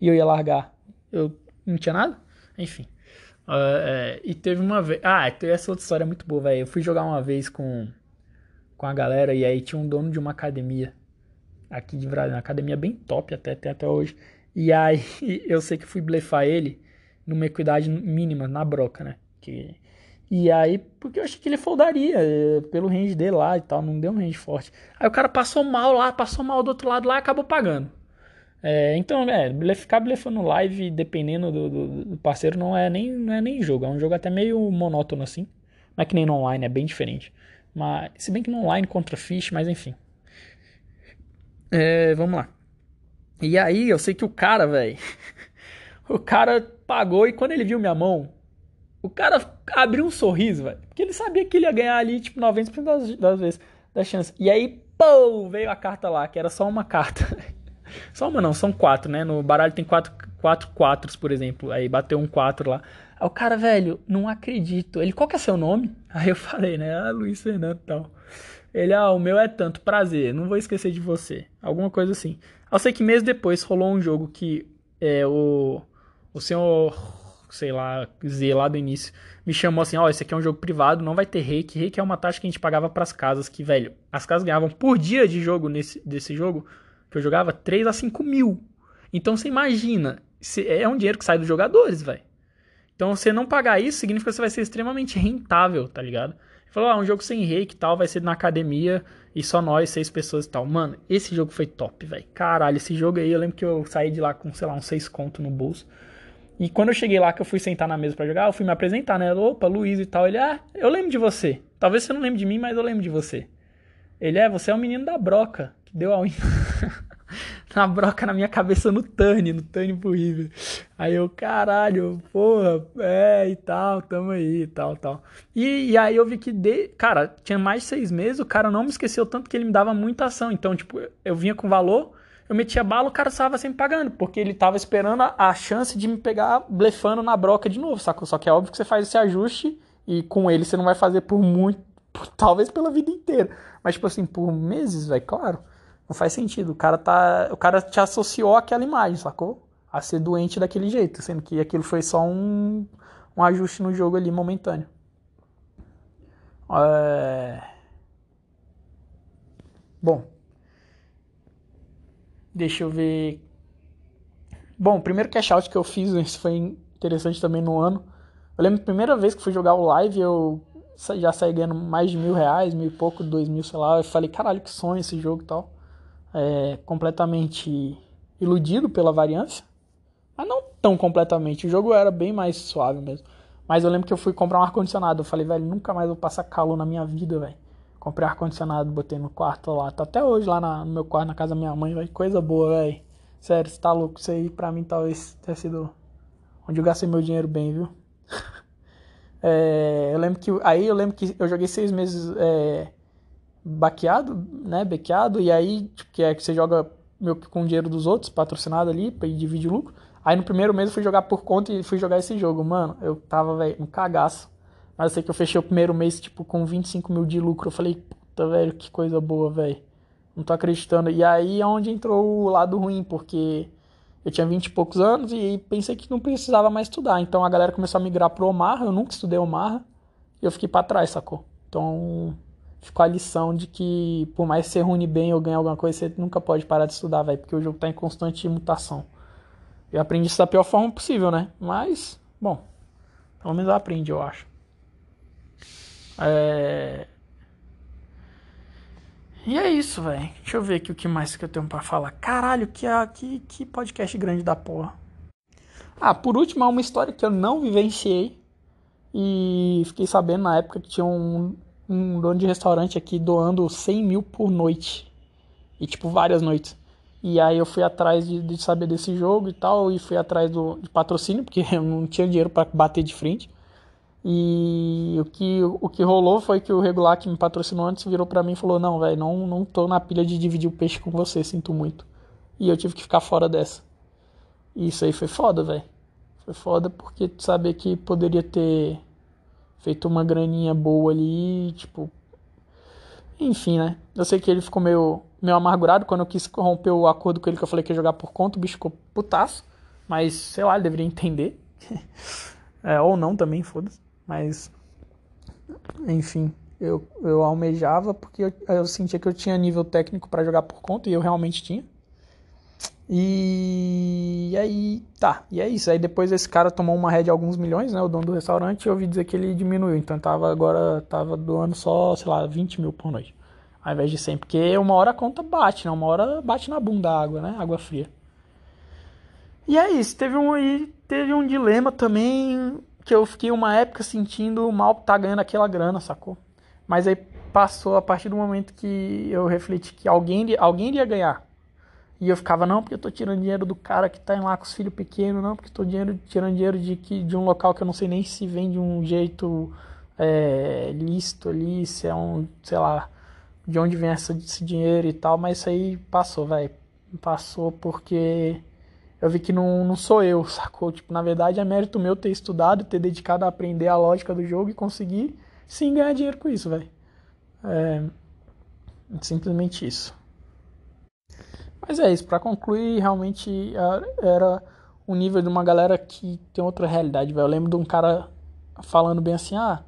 E eu ia largar. Eu não tinha nada? Enfim. Uh, é, e teve uma vez. Ah, essa outra história é muito boa, velho. Eu fui jogar uma vez com, com a galera e aí tinha um dono de uma academia aqui de Brasília. Uma academia bem top até, até, até hoje. E aí eu sei que fui blefar ele numa equidade mínima, na broca, né? Que e aí, porque eu achei que ele foldaria eh, pelo range dele lá e tal, não deu um range forte. Aí o cara passou mal lá, passou mal do outro lado lá e acabou pagando. É, então, é, ficar blefando live dependendo do, do, do, parceiro não é, nem, não é nem jogo, é um jogo até meio monótono assim. Não é que nem no online, é bem diferente. Mas, se bem que no online contra fish, mas enfim. É, vamos lá. E aí eu sei que o cara, velho. o cara pagou e quando ele viu minha mão, o cara abriu um sorriso, velho. Porque ele sabia que ele ia ganhar ali, tipo, 90% das, das vezes da chance. E aí, pô, veio a carta lá, que era só uma carta. só uma não, são quatro, né? No baralho tem quatro, quatro quatros, por exemplo. Aí bateu um quatro lá. Aí o cara, velho, não acredito. Ele, qual que é seu nome? Aí eu falei, né? Ah, Luiz Fernando e tal. Ele, ah, o meu é tanto, prazer, não vou esquecer de você. Alguma coisa assim. Eu sei que meses depois rolou um jogo que é, o, o senhor, sei lá, Z lá do início, me chamou assim: ó, oh, esse aqui é um jogo privado, não vai ter reiki. Reiki é uma taxa que a gente pagava pras casas, que, velho, as casas ganhavam por dia de jogo nesse desse jogo, que eu jogava 3 a 5 mil. Então você imagina, é um dinheiro que sai dos jogadores, velho. Então você não pagar isso significa que você vai ser extremamente rentável, tá ligado? Falou, ah, um jogo sem reiki e tal, vai ser na academia e só nós, seis pessoas e tal. Mano, esse jogo foi top, velho. Caralho, esse jogo aí, eu lembro que eu saí de lá com, sei lá, uns seis conto no bolso. E quando eu cheguei lá, que eu fui sentar na mesa para jogar, eu fui me apresentar, né? Opa, Luiz e tal. Ele, ah, eu lembro de você. Talvez você não lembre de mim, mas eu lembro de você. Ele, é, você é o menino da broca, que deu a unha. na broca na minha cabeça no Tani, no Tani pro River. Aí eu, caralho, porra, é, e tal, tamo aí, e tal, tal. E, e aí eu vi que, de, cara, tinha mais de seis meses, o cara não me esqueceu tanto que ele me dava muita ação. Então, tipo, eu vinha com valor, eu metia bala, o cara estava sempre pagando, porque ele tava esperando a, a chance de me pegar blefando na broca de novo, sacou? Só que é óbvio que você faz esse ajuste e com ele você não vai fazer por muito, por, talvez pela vida inteira. Mas, tipo assim, por meses, velho, claro. Não faz sentido. O cara tá. O cara te associou àquela imagem, sacou? A ser doente daquele jeito, sendo que aquilo foi só um, um ajuste no jogo ali momentâneo. É... Bom. Deixa eu ver. Bom, o primeiro cash out que eu fiz, isso foi interessante também no ano. Eu lembro a primeira vez que fui jogar o live, eu já saí ganhando mais de mil reais, mil e pouco, dois mil, sei lá. Eu falei, caralho, que sonho esse jogo e tal é, completamente iludido pela variância. Mas não tão completamente. O jogo era bem mais suave mesmo. Mas eu lembro que eu fui comprar um ar-condicionado. Eu falei, velho, nunca mais vou passar calor na minha vida, velho. Comprei ar-condicionado, botei no quarto lá. Tá até hoje lá na, no meu quarto, na casa da minha mãe, velho. Coisa boa, velho. Sério, você tá louco? Isso aí pra mim talvez tenha sido onde eu gastei meu dinheiro bem, viu? é, eu lembro que. Aí eu lembro que eu joguei seis meses é, baqueado, né, bequeado, e aí, tipo, que é que você joga com o dinheiro dos outros, patrocinado ali, e divide o lucro. Aí no primeiro mês eu fui jogar por conta e fui jogar esse jogo. Mano, eu tava, velho, um cagaço. Mas eu sei que eu fechei o primeiro mês, tipo, com 25 mil de lucro. Eu falei, puta, velho, que coisa boa, velho. Não tô acreditando. E aí é onde entrou o lado ruim, porque eu tinha 20 e poucos anos e pensei que não precisava mais estudar. Então a galera começou a migrar pro Omar. Eu nunca estudei Omar. E eu fiquei para trás, sacou? Então ficou a lição de que, por mais você rune bem ou ganhe alguma coisa, você nunca pode parar de estudar, velho, porque o jogo tá em constante mutação. Eu aprendi isso da pior forma possível, né? Mas, bom, pelo menos eu aprendi, eu acho. É... E é isso, velho. Deixa eu ver aqui o que mais que eu tenho para falar. Caralho, que, que, que podcast grande da porra. Ah, por último, há uma história que eu não vivenciei. E fiquei sabendo na época que tinha um, um dono de restaurante aqui doando 100 mil por noite. E, tipo, várias noites. E aí eu fui atrás de, de saber desse jogo e tal, e fui atrás do, de patrocínio, porque eu não tinha dinheiro para bater de frente. E o que, o que rolou foi que o regular que me patrocinou antes virou para mim e falou: Não, velho, não, não tô na pilha de dividir o peixe com você, sinto muito. E eu tive que ficar fora dessa. E isso aí foi foda, velho. Foi foda porque saber que poderia ter feito uma graninha boa ali, tipo. Enfim, né? Eu sei que ele ficou meio, meio amargurado quando eu quis romper o acordo com ele que eu falei que ia jogar por conta, o bicho ficou putaço. Mas, sei lá, ele deveria entender. é, ou não também, foda-se. Mas, enfim, eu, eu almejava porque eu, eu sentia que eu tinha nível técnico para jogar por conta e eu realmente tinha. E aí, tá, e é isso. Aí depois esse cara tomou uma ré de alguns milhões, né? O dono do restaurante, eu ouvi dizer que ele diminuiu. Então tava agora, tava doando só, sei lá, 20 mil por noite. Ao invés de 100. Porque uma hora a conta bate, né? Uma hora bate na bunda a água, né? Água fria. E é isso. Teve um, teve um dilema também que eu fiquei uma época sentindo mal por estar tá ganhando aquela grana, sacou? Mas aí passou a partir do momento que eu refleti que alguém, alguém iria ganhar E eu ficava, não, porque eu tô tirando dinheiro do cara que tá lá com os filhos pequenos, não, porque tô dinheiro, tirando dinheiro de, que, de um local que eu não sei nem se vem de um jeito é, lícito ali, se é um, sei lá, de onde vem essa, esse dinheiro e tal, mas isso aí passou, velho. Passou porque eu vi que não, não sou eu, sacou? Tipo, na verdade é mérito meu ter estudado, ter dedicado a aprender a lógica do jogo e conseguir sim ganhar dinheiro com isso, velho. É simplesmente isso. Mas é isso, para concluir, realmente era o nível de uma galera que tem outra realidade, velho. Eu lembro de um cara falando bem assim, ah,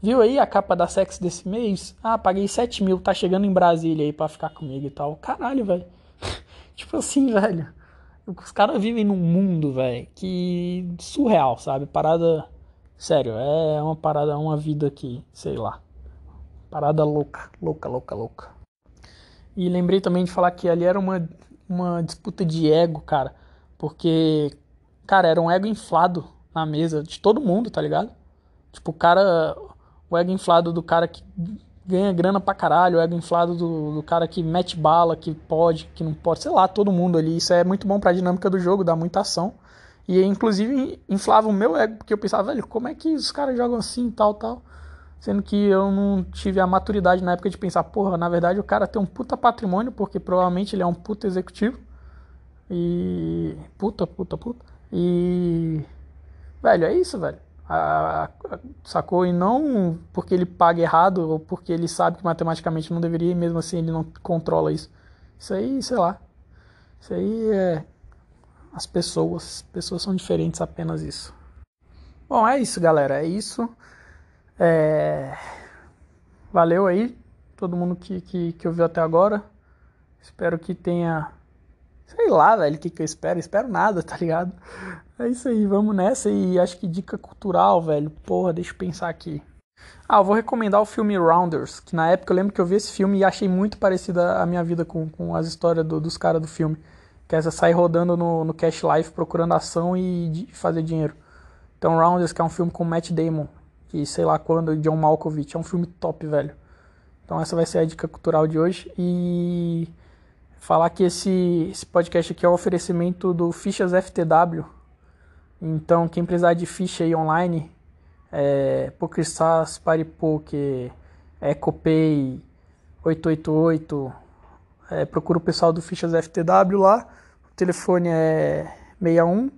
viu aí a capa da Sex desse mês? Ah, paguei 7 mil, tá chegando em Brasília aí pra ficar comigo e tal. Caralho, velho. tipo assim, velho. Os caras vivem num mundo, velho, que surreal, sabe? Parada. Sério, é uma parada, uma vida que, sei lá. Parada louca, louca, louca, louca. E lembrei também de falar que ali era uma, uma disputa de ego, cara. Porque, cara, era um ego inflado na mesa de todo mundo, tá ligado? Tipo, o cara. O ego inflado do cara que ganha grana pra caralho, o ego inflado do, do, cara que mete bala, que pode, que não pode, sei lá, todo mundo ali. Isso é muito bom pra dinâmica do jogo, dá muita ação. E inclusive inflava o meu ego, porque eu pensava, velho, como é que os caras jogam assim, tal, tal. Sendo que eu não tive a maturidade na época de pensar, porra, na verdade o cara tem um puta patrimônio, porque provavelmente ele é um puta executivo. E. Puta, puta, puta. E. Velho, é isso, velho sacou? E não porque ele paga errado ou porque ele sabe que matematicamente não deveria e mesmo assim ele não controla isso. Isso aí, sei lá. Isso aí é. As pessoas. As pessoas são diferentes, apenas isso. Bom, é isso, galera. É isso. É... Valeu aí, todo mundo que, que, que ouviu até agora. Espero que tenha Sei lá, velho, o que, que eu espero? espero nada, tá ligado? É isso aí, vamos nessa. E acho que dica cultural, velho. Porra, deixa eu pensar aqui. Ah, eu vou recomendar o filme Rounders, que na época eu lembro que eu vi esse filme e achei muito parecida a minha vida com, com as histórias do, dos caras do filme. Que é essa sair rodando no, no Cash Life procurando ação e fazer dinheiro. Então Rounders, que é um filme com Matt Damon, que sei lá quando, John Malkovich. É um filme top, velho. Então essa vai ser a dica cultural de hoje. E falar que esse, esse podcast aqui é um oferecimento do Fichas FTW. Então, quem precisar de ficha aí online, é, PokerStars, Paripoker, EcoPay, 888, é, procura o pessoal do Fichas FTW lá. O telefone é 61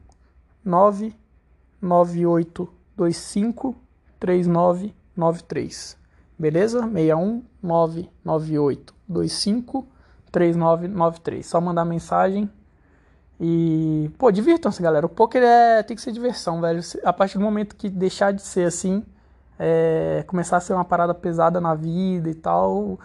99825 3993. Beleza? 61 99825 3993. Só mandar mensagem. E, pô, divirtam-se, galera. O poker é, tem que ser diversão, velho. A partir do momento que deixar de ser assim, é, começar a ser uma parada pesada na vida e tal,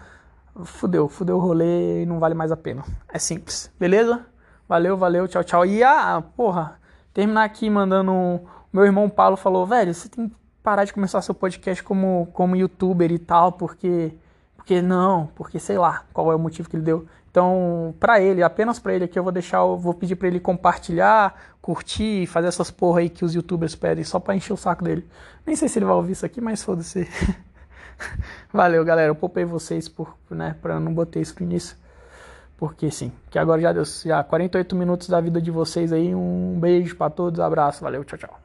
fudeu, fudeu o rolê e não vale mais a pena. É simples, beleza? Valeu, valeu, tchau, tchau. E, ah, porra, terminar aqui mandando. Meu irmão Paulo falou, velho, você tem que parar de começar seu podcast como, como youtuber e tal, porque. Porque não, porque sei lá qual é o motivo que ele deu. Então, para ele, apenas para ele aqui, eu vou deixar, eu vou pedir para ele compartilhar, curtir, fazer essas porra aí que os youtubers pedem só para encher o saco dele. Nem sei se ele vai ouvir isso aqui, mas foda-se. Valeu, galera. Eu poupei vocês por, né, para não botar isso no início. Porque sim, que agora já deu já 48 minutos da vida de vocês aí. Um beijo para todos, abraço, valeu, tchau, tchau.